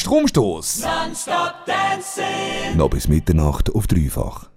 Stromstoß. Noch bis Mitternacht auf dreifach.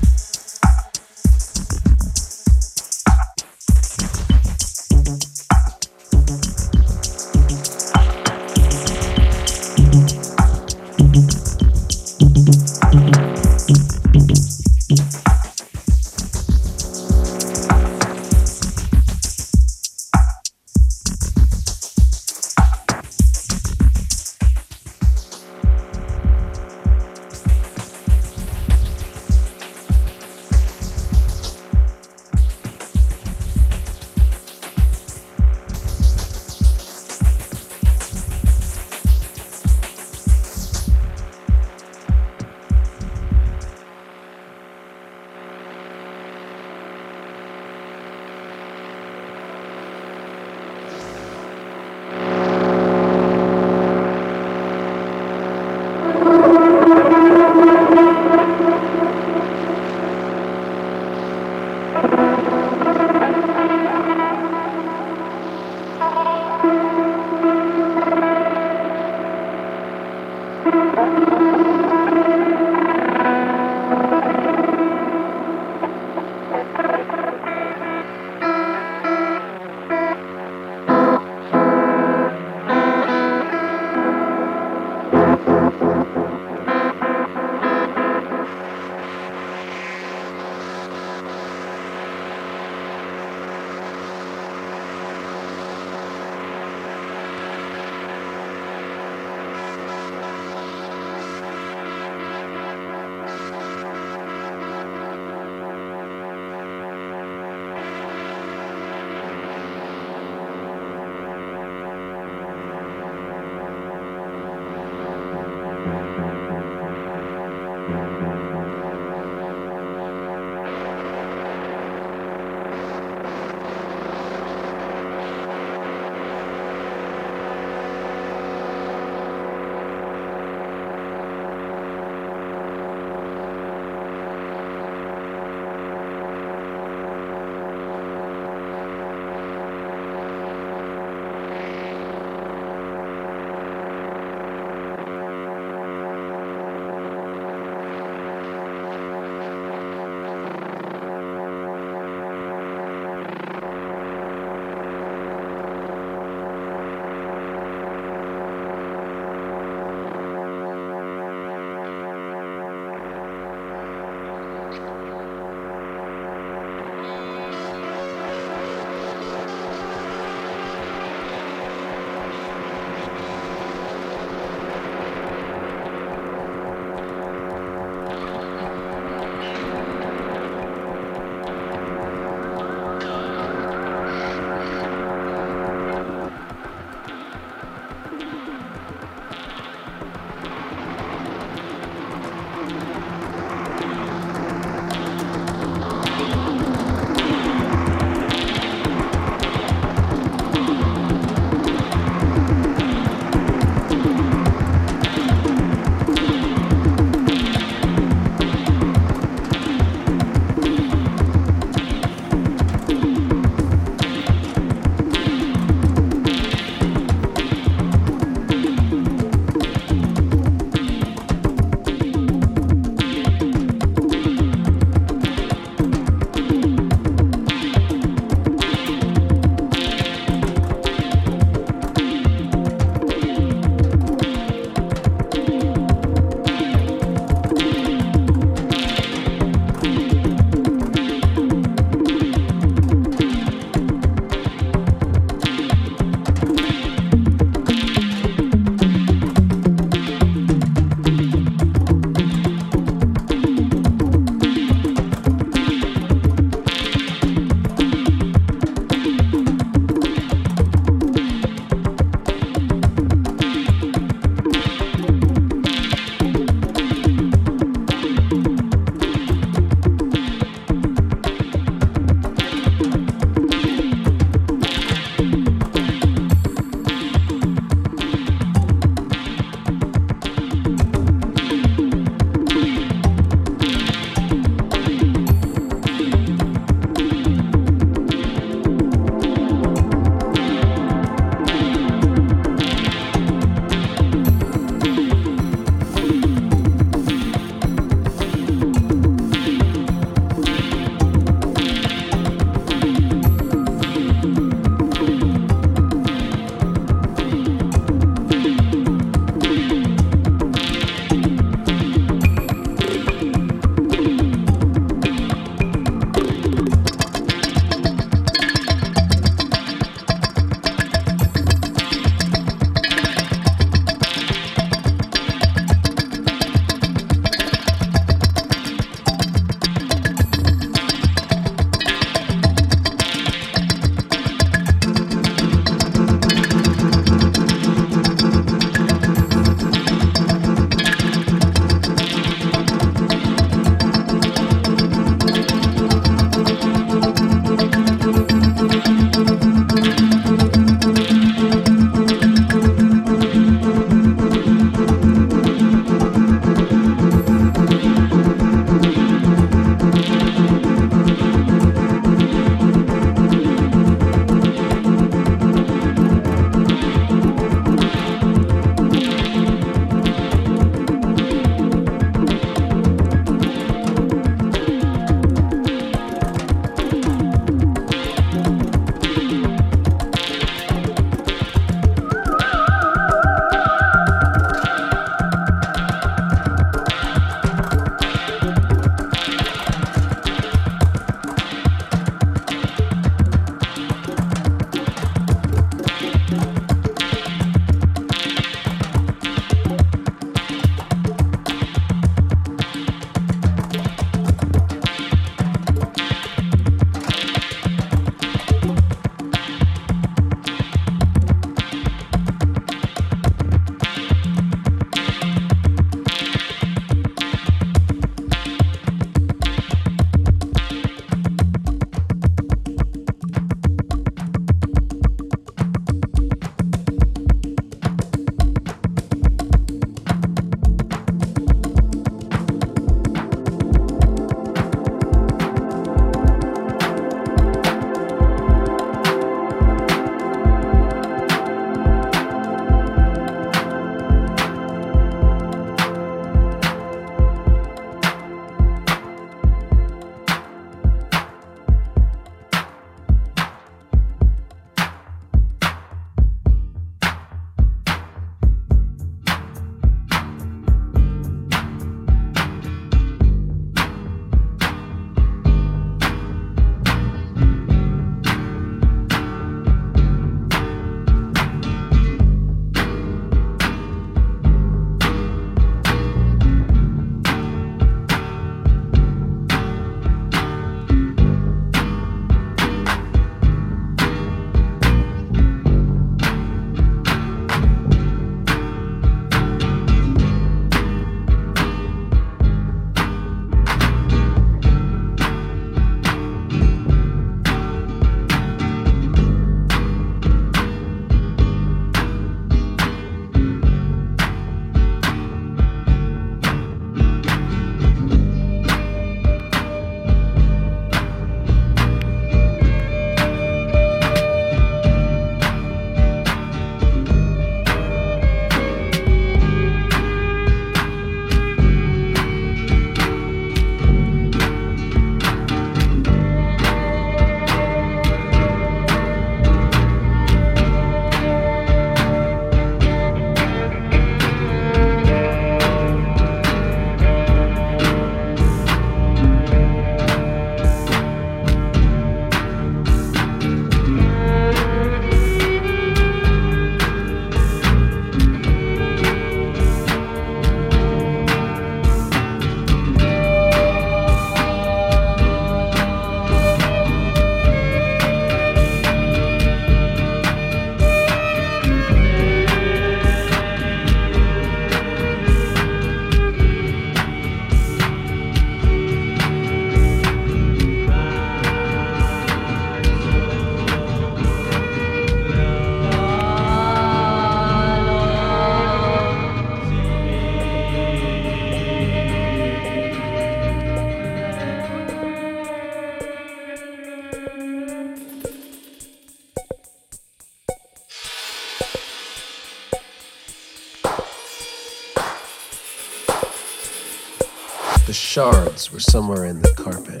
The shards were somewhere in the carpet.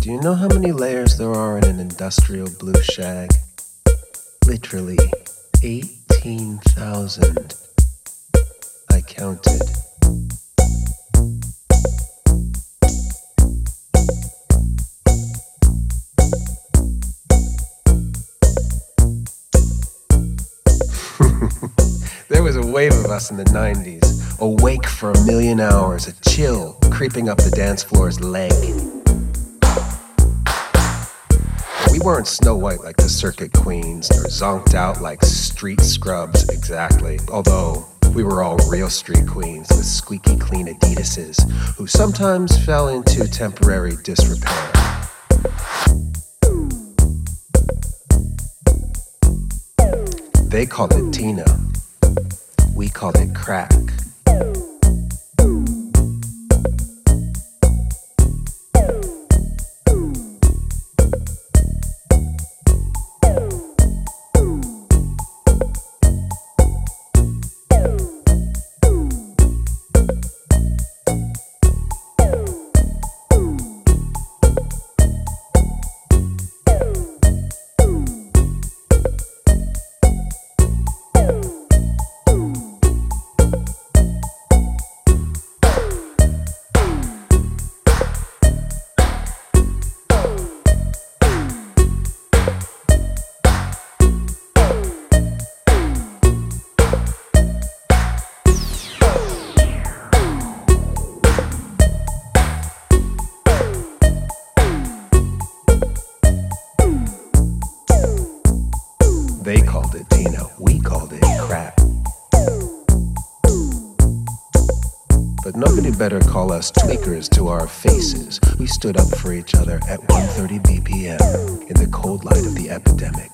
Do you know how many layers there are in an industrial blue shag? Literally 18,000. I counted. Us in the 90s, awake for a million hours, a chill creeping up the dance floor's leg. We weren't Snow White like the circuit queens, nor zonked out like street scrubs exactly, although we were all real street queens with squeaky clean Adidas's, who sometimes fell into temporary disrepair. They called it Tina. We called it crack. Better call us tweakers to our faces. We stood up for each other at 1:30 BPM in the cold light of the epidemic,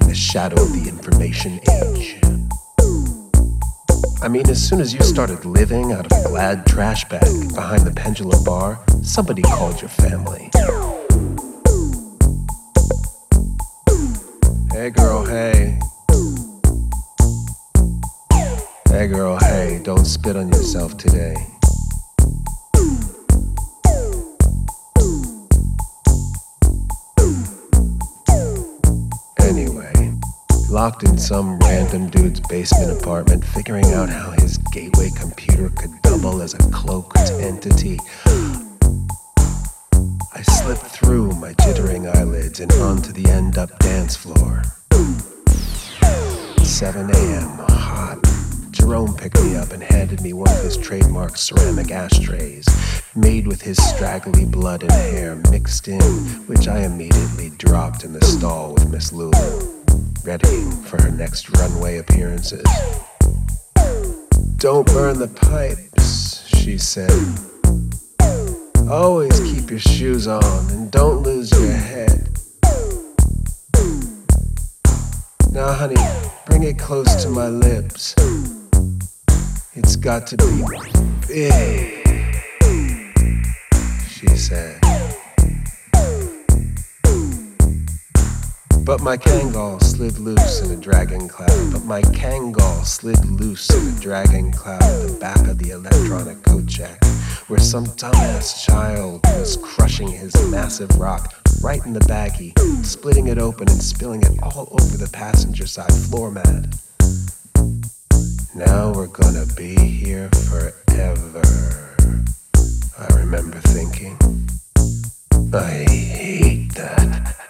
in the shadow of the information age. I mean, as soon as you started living out of a glad trash bag behind the pendulum bar, somebody called your family. Hey girl, hey. Hey girl, hey, don't spit on yourself today. Anyway, locked in some random dude's basement apartment, figuring out how his gateway computer could double as a cloaked entity. I slipped through my jittering eyelids and onto the EndUp dance floor. 7 a.m., hot. Jerome picked me up and handed me one of his trademark ceramic ashtrays, made with his straggly blood and hair mixed in, which I immediately dropped in the stall with Miss Lulu ready for her next runway appearances. Don't burn the pipes, she said. Always keep your shoes on and don't lose your head. Now, honey, bring it close to my lips. It's got to be big, she said. But my Kangol slid loose in a dragon cloud. But my Kangol slid loose in a dragon cloud at the back of the electronic coat check, where some dumbass child was crushing his massive rock right in the baggie, splitting it open and spilling it all over the passenger side floor mat. Now we're gonna be here forever. I remember thinking. I hate that.